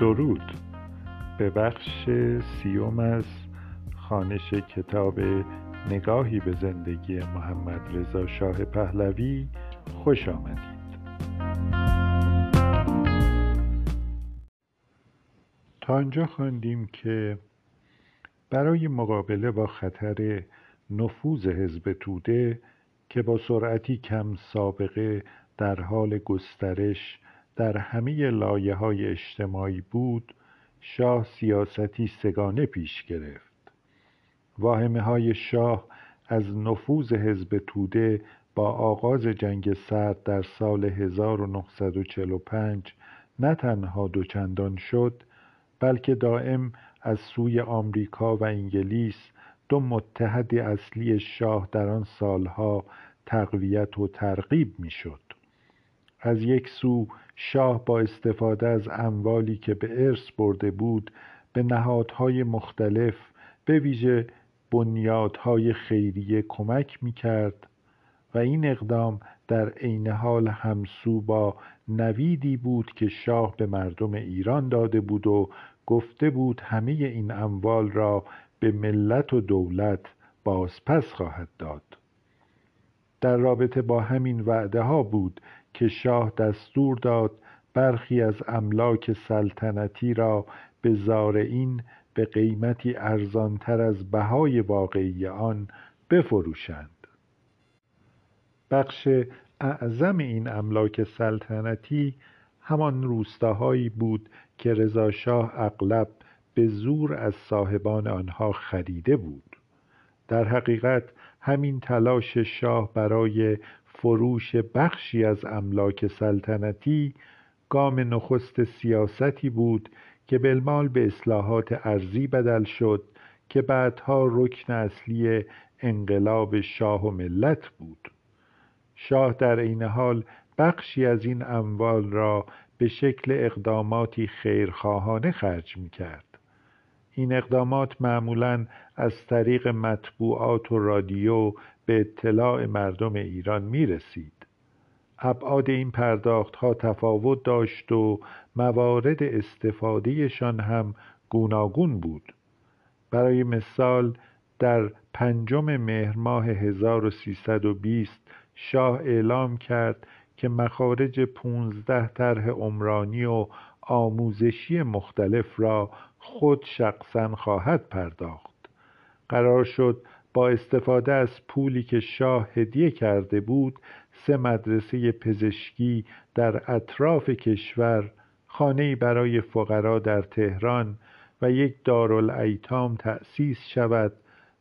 درود. به بخش سیوم از خانش کتاب نگاهی به زندگی محمد رضا شاه پهلوی خوش آمدید. تا آنجا خواندیم که برای مقابله با خطر نفوذ حزب توده که با سرعتی کم سابقه در حال گسترش در همه لایه های اجتماعی بود شاه سیاستی سگانه پیش گرفت. واهمه های شاه از نفوذ حزب توده با آغاز جنگ سرد در سال 1945 نه تنها دوچندان شد بلکه دائم از سوی آمریکا و انگلیس دو متحد اصلی شاه در آن سالها تقویت و ترغیب می‌شد. از یک سو شاه با استفاده از اموالی که به ارث برده بود به نهادهای مختلف به ویژه بنیادهای خیریه کمک می کرد و این اقدام در عین حال همسو با نویدی بود که شاه به مردم ایران داده بود و گفته بود همه این اموال را به ملت و دولت بازپس خواهد داد. در رابطه با همین وعده ها بود که شاه دستور داد برخی از املاک سلطنتی را به زارعین به قیمتی ارزانتر از بهای واقعی آن بفروشند. بخش اعظم این املاک سلطنتی همان روستاهایی بود که رضاشاه اغلب به زور از صاحبان آنها خریده بود. در حقیقت همین تلاش شاه برای فروش بخشی از املاک سلطنتی گام نخست سیاستی بود که بالمال به اصلاحات ارزی بدل شد که بعدها رکن اصلی انقلاب شاه و ملت بود شاه در عین حال بخشی از این اموال را به شکل اقداماتی خیرخواهانه خرج می کرد. این اقدامات معمولا از طریق مطبوعات و رادیو به اطلاع مردم ایران می رسید. ابعاد این پرداخت ها تفاوت داشت و موارد استفادهشان هم گوناگون بود. برای مثال در پنجم مهر ماه 1320 شاه اعلام کرد که مخارج پونزده طرح عمرانی و آموزشی مختلف را خود شخصا خواهد پرداخت قرار شد با استفاده از پولی که شاه هدیه کرده بود سه مدرسه پزشکی در اطراف کشور خانه برای فقرا در تهران و یک دارالایتام تأسیس شود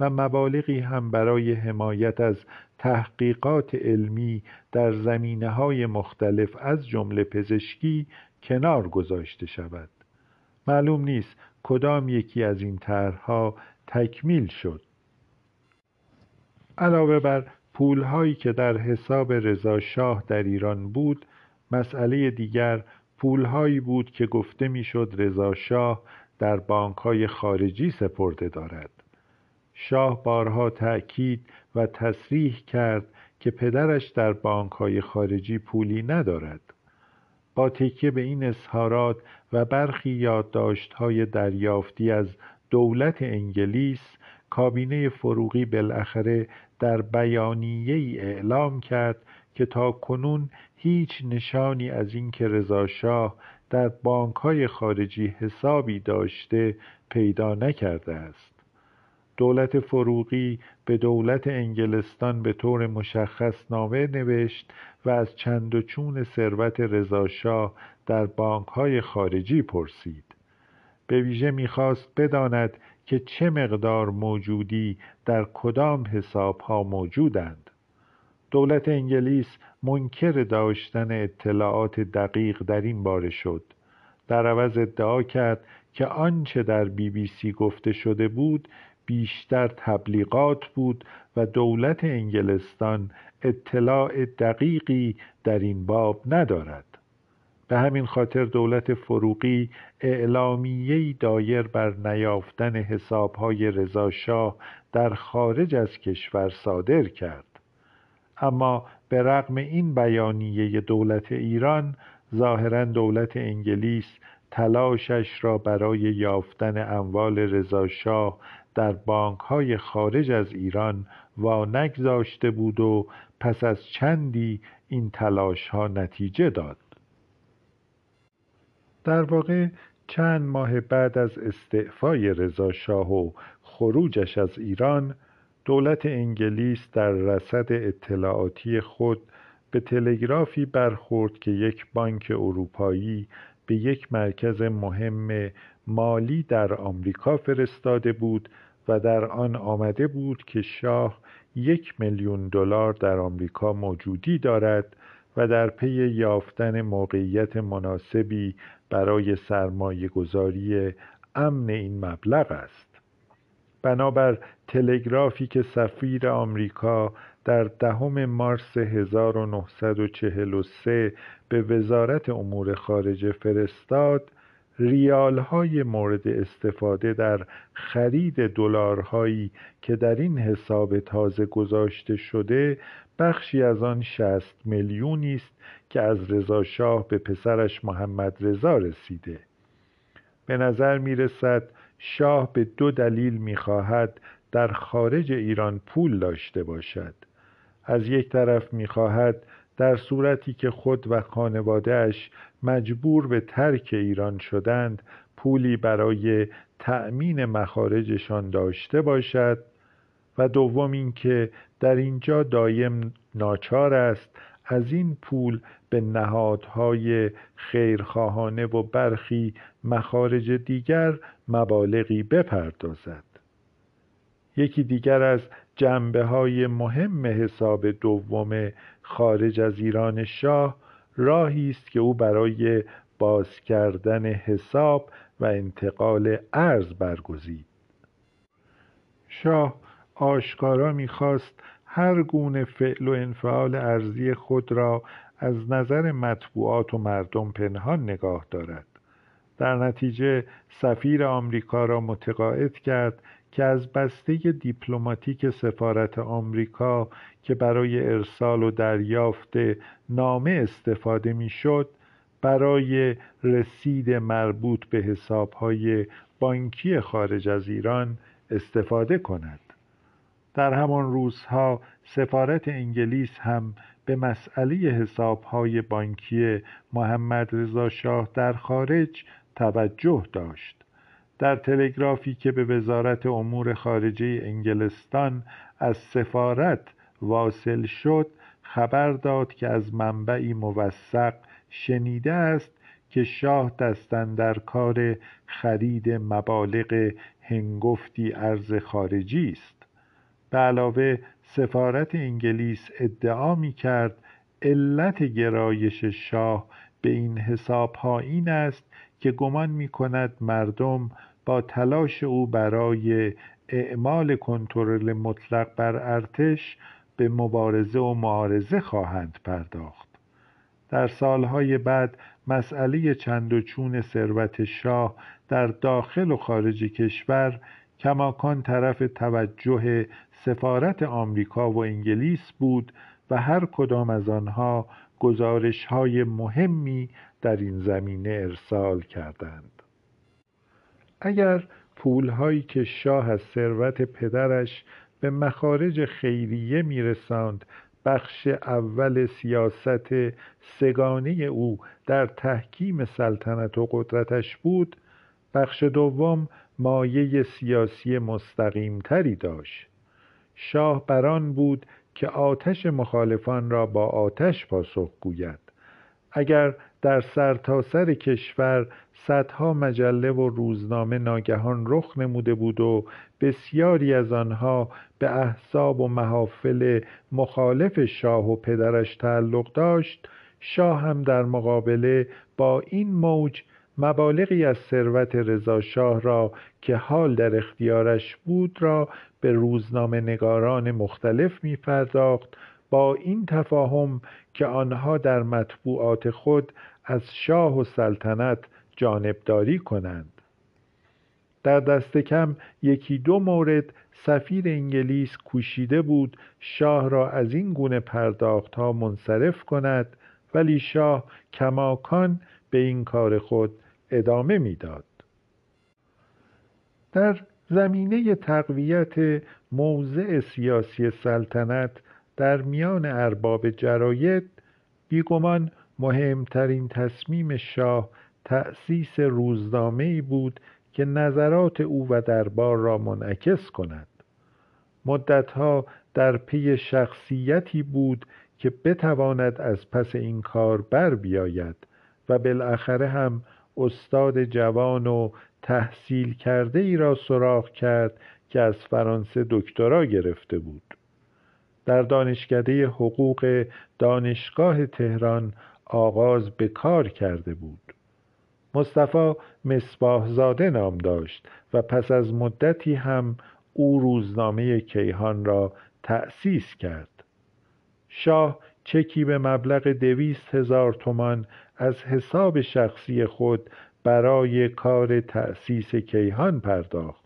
و مبالغی هم برای حمایت از تحقیقات علمی در زمینه های مختلف از جمله پزشکی کنار گذاشته شود. معلوم نیست کدام یکی از این طرحها تکمیل شد. علاوه بر پولهایی که در حساب رضا شاه در ایران بود مسئله دیگر پولهایی بود که گفته می‌شد رضا شاه در بانکهای خارجی سپرده دارد. شاه بارها تأکید و تصریح کرد که پدرش در بانکهای خارجی پولی ندارد. با تکیه به این اظهارات و برخی یادداشت‌های دریافتی از دولت انگلیس کابینه فروغی بالاخره در بیانیه‌ای اعلام کرد که تا کنون هیچ نشانی از اینکه رضا شاه در بانکهای خارجی حسابی داشته پیدا نکرده است. دولت فروغی به دولت انگلستان به طور مشخص نامه نوشت و از چند و چون ثروت رضاشاه در بانکهای خارجی پرسید. به ویژه می‌خواست بداند که چه مقدار موجودی در کدام حسابها موجودند. دولت انگلیس منکر داشتن اطلاعات دقیق در این باره شد. در عوض ادعا کرد که آنچه در بی بی سی گفته شده بود بیشتر تبلیغات بود و دولت انگلستان اطلاع دقیقی در این باب ندارد. به همین خاطر دولت فروغی اعلامیه‌ای دایر بر نیافتن حسابهای رضاشاه در خارج از کشور صادر کرد. اما به رغم این بیانیه دولت ایران ظاهرا دولت انگلیس تلاشش را برای یافتن اموال رضاشاه در بانکهای خارج از ایران وانگذاشته بود و پس از چندی این تلاشها نتیجه داد. در واقع چند ماه بعد از استعفای رضاشاه و خروجش از ایران دولت انگلیس در رصد اطلاعاتی خود به تلگرافی برخورد که یک بانک اروپایی به یک مرکز مهم مالی در آمریکا فرستاده بود و در آن آمده بود که شاه یک میلیون دلار در آمریکا موجودی دارد و در پی یافتن موقعیت مناسبی برای سرمایه گذاری امن این مبلغ است. بنابر تلگرافی که سفیر آمریکا در دهم مارس 1943 به وزارت امور خارجه فرستاد ریالهای مورد استفاده در خرید دلارهایی که در این حساب تازه گذاشته شده بخشی از آن شست میلیونی است که از رضا شاه به پسرش محمد رضا رسیده. به نظر می رسد شاه به دو دلیل می خواهد در خارج ایران پول داشته باشد. از یک طرف می خواهد در صورتی که خود و خانوادهش مجبور به ترک ایران شدند پولی برای تأمین مخارجشان داشته باشد و دوم اینکه در اینجا دایم ناچار است. از این پول به نهادهای خیرخواهانه و برخی مخارج دیگر مبالغی بپردازد. یکی دیگر از جنبه های مهم حساب دوم خارج از ایران شاه راهی است که او برای باز کردن حساب و انتقال ارز برگزید. شاه آشکارا می‌خواست هر گونه فعل و انفعال ارزی خود را از نظر مطبوعات و مردم پنهان نگاه دارد. در نتیجه سفیر آمریکا را متقاعد کرد که از بسته دیپلماتیک سفارت آمریکا که برای ارسال و دریافت نامه استفاده می‌شد برای رسید مربوط به حسابهای بانکی خارج از ایران استفاده کند. در همان روزها سفارت انگلیس هم به مسئله حسابهای بانکی محمد رضا شاه در خارج توجه داشت. در تلگرافی که به وزارت امور خارجه انگلستان از سفارت واصل شد خبر داد که از منبعی موثق شنیده است که شاه دستن در کار خرید مبالغ هنگفتی ارز خارجی است. به علاوه سفارت انگلیس ادعا می کرد علت گرایش شاه به این حسابها این است که گمان می کند مردم با تلاش او برای اعمال کنترل مطلق بر ارتش به مبارزه و معارضه خواهند پرداخت. در سالهای بعد مسئله چند و چون ثروت شاه در داخل و خارج کشور کماکان طرف توجه سفارت آمریکا و انگلیس بود و هر کدام از آنها گزارش های مهمی در این زمینه ارسال کردند. اگر پولهایی که شاه از ثروت پدرش به مخارج خیریه میرساند بخش اول سیاست سگانه او در تحکیم سلطنت و قدرتش بود بخش دوم مایه سیاسی مستقیمتری داشت. شاه بران بود که آتش مخالفان را با آتش پاسخ گوید. اگر در سرتاسر سر کشور صدها مجله و روزنامه ناگهان رخ نموده بود و بسیاری از آنها به احزاب و محافل مخالف شاه و پدرش تعلق داشت شاه هم در مقابله با این موج مبالغی از ثروت رضا شاه را که حال در اختیارش بود را به روزنامه نگاران مختلف می با این تفاهم که آنها در مطبوعات خود از شاه و سلطنت جانبداری کنند. در دست کم یکی دو مورد سفیر انگلیس کوشیده بود شاه را از این گونه پرداخت ها منصرف کند ولی شاه کماکان به این کار خود ادامه می‌داد. در زمینه تقویت موضع سیاسی سلطنت در میان ارباب جراید بیگمان مهمترین تصمیم شاه تأسیس روزنامه بود که نظرات او و دربار را منعکس کند. مدتها در پی شخصیتی بود که بتواند از پس این کار بر بیاید و بالاخره هم استاد جوان و تحصیل کرده ای را سراغ کرد که از فرانسه دکترا گرفته بود. در دانشکده حقوق دانشگاه تهران آغاز به کار کرده بود. مصطفی مصباح زاده نام داشت و پس از مدتی هم او روزنامه کیهان را تأسیس کرد. شاه چکی به مبلغ دویست هزار تومان از حساب شخصی خود برای کار تأسیس کیهان پرداخت؟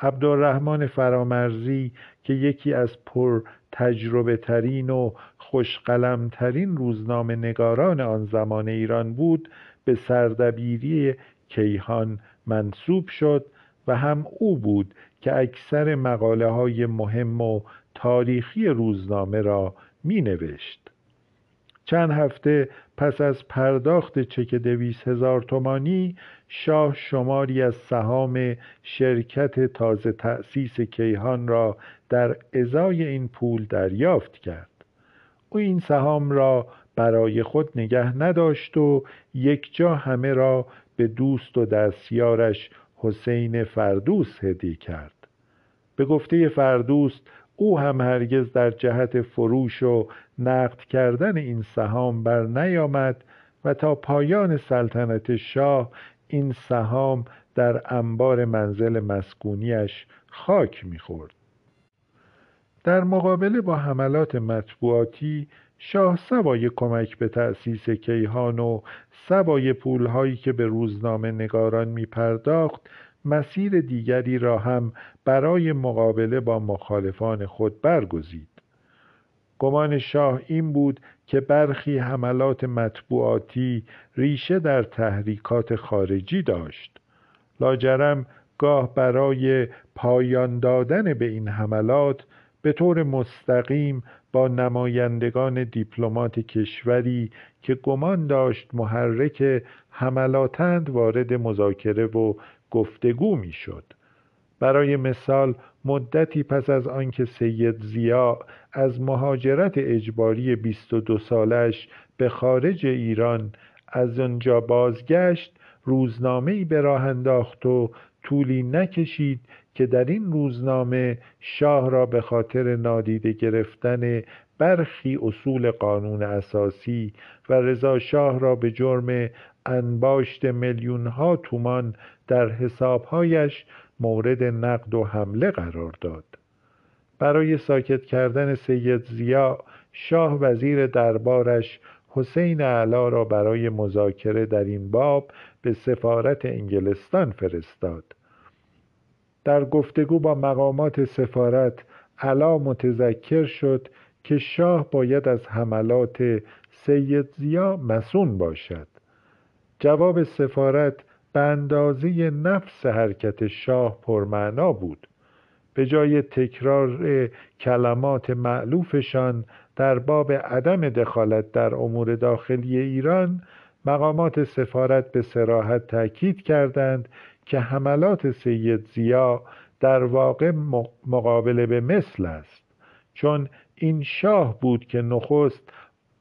عبدالرحمن فرامرزی که یکی از پر تجربه ترین و خوشقلم ترین روزنامه نگاران آن زمان ایران بود به سردبیری کیهان منصوب شد و هم او بود که اکثر مقاله های مهم و تاریخی روزنامه را می نوشت. چند هفته پس از پرداخت چک دویست هزار تومانی شاه شماری از سهام شرکت تازه تأسیس کیهان را در ازای این پول دریافت کرد او این سهام را برای خود نگه نداشت و یک جا همه را به دوست و دستیارش حسین فردوس هدیه کرد به گفته فردوست او هم هرگز در جهت فروش و نقد کردن این سهام بر نیامد و تا پایان سلطنت شاه این سهام در انبار منزل مسکونیش خاک می‌خورد. در مقابله با حملات مطبوعاتی شاه سوای کمک به تأسیس کیهان و سوای پولهایی که به روزنامه نگاران می پرداخت مسیر دیگری را هم برای مقابله با مخالفان خود برگزید. گمان شاه این بود که برخی حملات مطبوعاتی ریشه در تحریکات خارجی داشت. لاجرم گاه برای پایان دادن به این حملات به طور مستقیم با نمایندگان دیپلمات کشوری که گمان داشت محرک حملاتند وارد مذاکره و گفتگو می‌شد. برای مثال مدتی پس از آنکه سید زیا از مهاجرت اجباری 22 سالش به خارج ایران از آنجا بازگشت روزنامه ای به راه انداخت و طولی نکشید که در این روزنامه شاه را به خاطر نادیده گرفتن برخی اصول قانون اساسی و رضا شاه را به جرم انباشت میلیون ها تومان در حسابهایش مورد نقد و حمله قرار داد. برای ساکت کردن سید زیا شاه وزیر دربارش حسین علا را برای مذاکره در این باب به سفارت انگلستان فرستاد. در گفتگو با مقامات سفارت علا متذکر شد که شاه باید از حملات سید زیا مسون باشد. جواب سفارت به اندازه نفس حرکت شاه پرمعنا بود. به جای تکرار کلمات معلوفشان در باب عدم دخالت در امور داخلی ایران مقامات سفارت به سراحت تاکید کردند که حملات سید زیا در واقع مقابله به مثل است. چون این شاه بود که نخست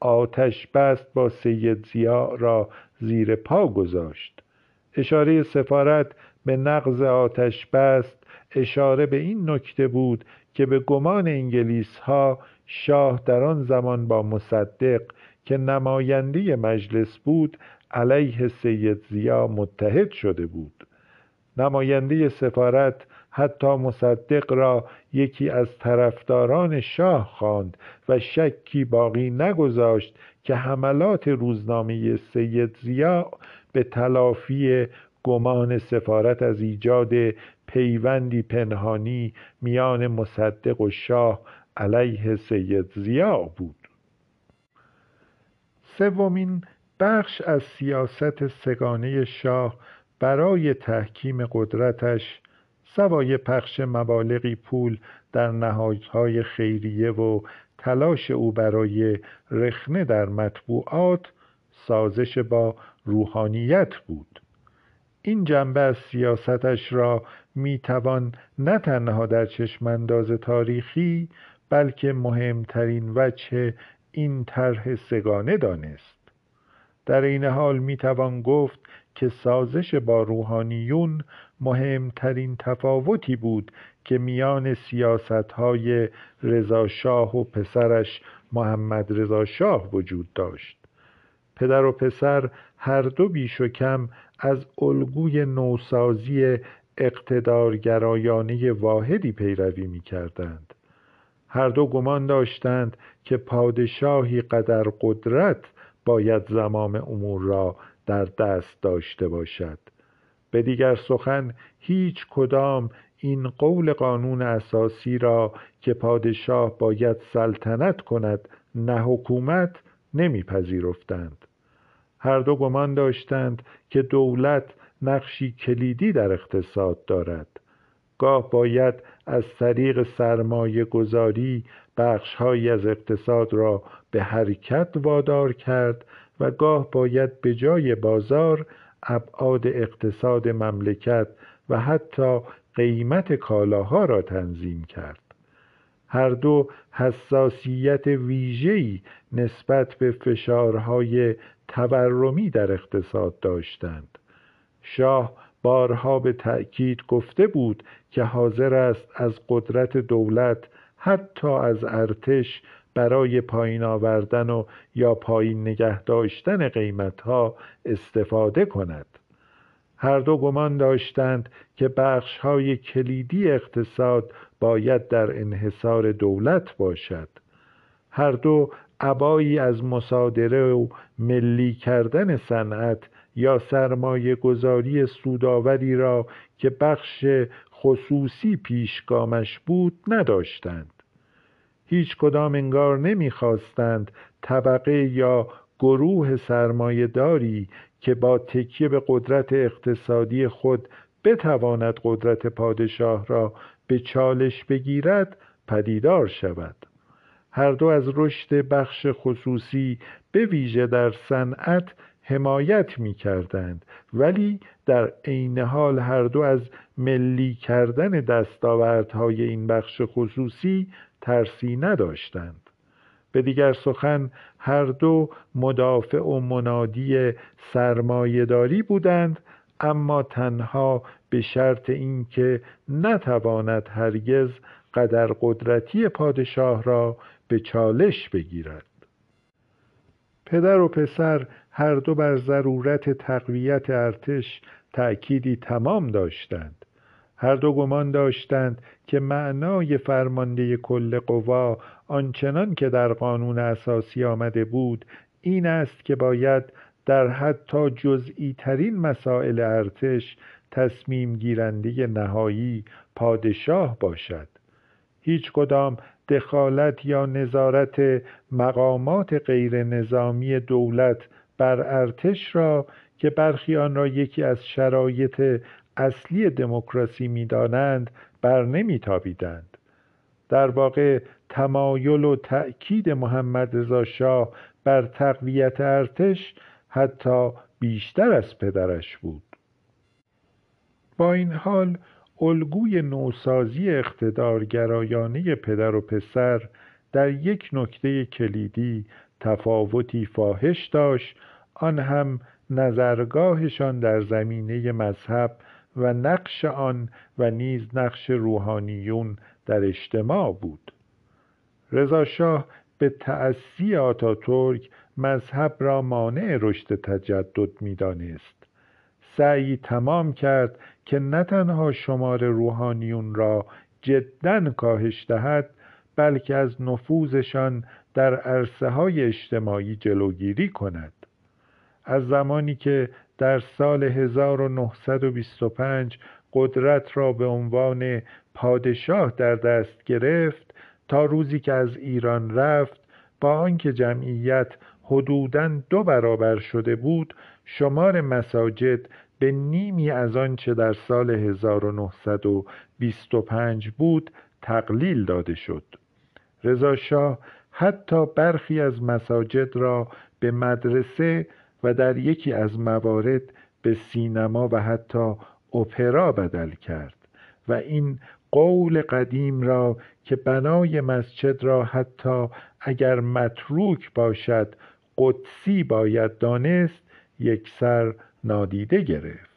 آتش بست با سید زیا را زیر پا گذاشت. اشاره سفارت به نقض آتش بست اشاره به این نکته بود که به گمان انگلیس ها شاه در آن زمان با مصدق که نماینده مجلس بود علیه سید زیا متحد شده بود. نماینده سفارت حتی مصدق را یکی از طرفداران شاه خواند و شکی باقی نگذاشت که حملات روزنامه سید زیا به تلافی گمان سفارت از ایجاد پیوندی پنهانی میان مصدق و شاه علیه سید زیا بود. سومین بخش از سیاست سگانه شاه برای تحکیم قدرتش سوای پخش مبالغی پول در نهادهای خیریه و تلاش او برای رخنه در مطبوعات سازش با روحانیت بود. این جنبه از سیاستش را می‌توان نه تنها در چشمانداز تاریخی بلکه مهمترین وجه این طرح سگانه دانست. در این حال می‌توان گفت که سازش با روحانیون مهمترین تفاوتی بود که میان سیاستهای رضاشاه و پسرش محمد رضا شاه وجود داشت. پدر و پسر هر دو بیش و کم از الگوی نوسازی اقتدارگرایانه واحدی پیروی می کردند. هر دو گمان داشتند که پادشاهی قدر قدرت باید زمام امور را در دست داشته باشد به دیگر سخن هیچ کدام این قول قانون اساسی را که پادشاه باید سلطنت کند نه حکومت نمیپذیرفتند. هر دو گمان داشتند که دولت نقشی کلیدی در اقتصاد دارد. گاه باید از طریق سرمایه گذاری بخشهایی از اقتصاد را به حرکت وادار کرد و گاه باید به جای بازار ابعاد اقتصاد مملکت و حتی قیمت کالاها را تنظیم کرد. هر دو حساسیت ویژه‌ای نسبت به فشارهای تورمی در اقتصاد داشتند. شاه بارها به تأکید گفته بود که حاضر است از قدرت دولت حتی از ارتش برای پایین آوردن و یا پایین نگه داشتن قیمتها استفاده کند. هر دو گمان داشتند که بخشهای کلیدی اقتصاد باید در انحصار دولت باشد. هر دو عبایی از مصادره و ملی کردن صنعت یا سرمایه گذاری سوداوری را که بخش خصوصی پیشگامش بود نداشتند. هیچ کدام انگار نمی‌خواستند طبقه یا گروه سرمایهداری که با تکیه به قدرت اقتصادی خود بتواند قدرت پادشاه را به چالش بگیرد پدیدار شود. هر دو از رشد بخش خصوصی به ویژه در صنعت حمایت می کردند ولی در عین حال هر دو از ملی کردن دستاوردهای این بخش خصوصی ترسی نداشتند. به دیگر سخن هر دو مدافع و منادی سرمایهداری بودند اما تنها به شرط اینکه نتواند هرگز قدر قدرتی پادشاه را به چالش بگیرد. پدر و پسر هر دو بر ضرورت تقویت ارتش تأکیدی تمام داشتند. هر دو گمان داشتند که معنای فرمانده کل قوا آنچنان که در قانون اساسی آمده بود این است که باید در حتی جزئی ترین مسائل ارتش تصمیم گیرنده نهایی پادشاه باشد. هیچ کدام دخالت یا نظارت مقامات غیر نظامی دولت بر ارتش را که برخی آن را یکی از شرایط اصلی دموکراسی می‌دانند بر نمیتابیدند. در واقع تمایل و تأکید محمد رضا شاه بر تقویت ارتش حتی بیشتر از پدرش بود. این حال الگوی نوسازی اقتدارگرایانه پدر و پسر در یک نکته کلیدی تفاوتی فاحش داشت آن هم نظرگاهشان در زمینه مذهب و نقش آن و نیز نقش روحانیون در اجتماع بود. رضا شاه به تأسی آتاتورک مذهب را مانع رشد تجدد می‌دانست. سعی تمام کرد که نه تنها شمار روحانیون را جدا کاهش دهد بلکه از نفوذشان در عرصه های اجتماعی جلوگیری کند. از زمانی که در سال 1925 قدرت را به عنوان پادشاه در دست گرفت تا روزی که از ایران رفت با آنکه جمعیت حدوداً دو برابر شده بود شمار مساجد به نیمی از آنچه در سال 1925 بود تقلیل داده شد. رضا شاه حتی برخی از مساجد را به مدرسه و در یکی از موارد به سینما و حتی اپرا بدل کرد و این قول قدیم را که بنای مسجد را حتی اگر متروک باشد قدسی باید دانست یکسر نادیده گرفت.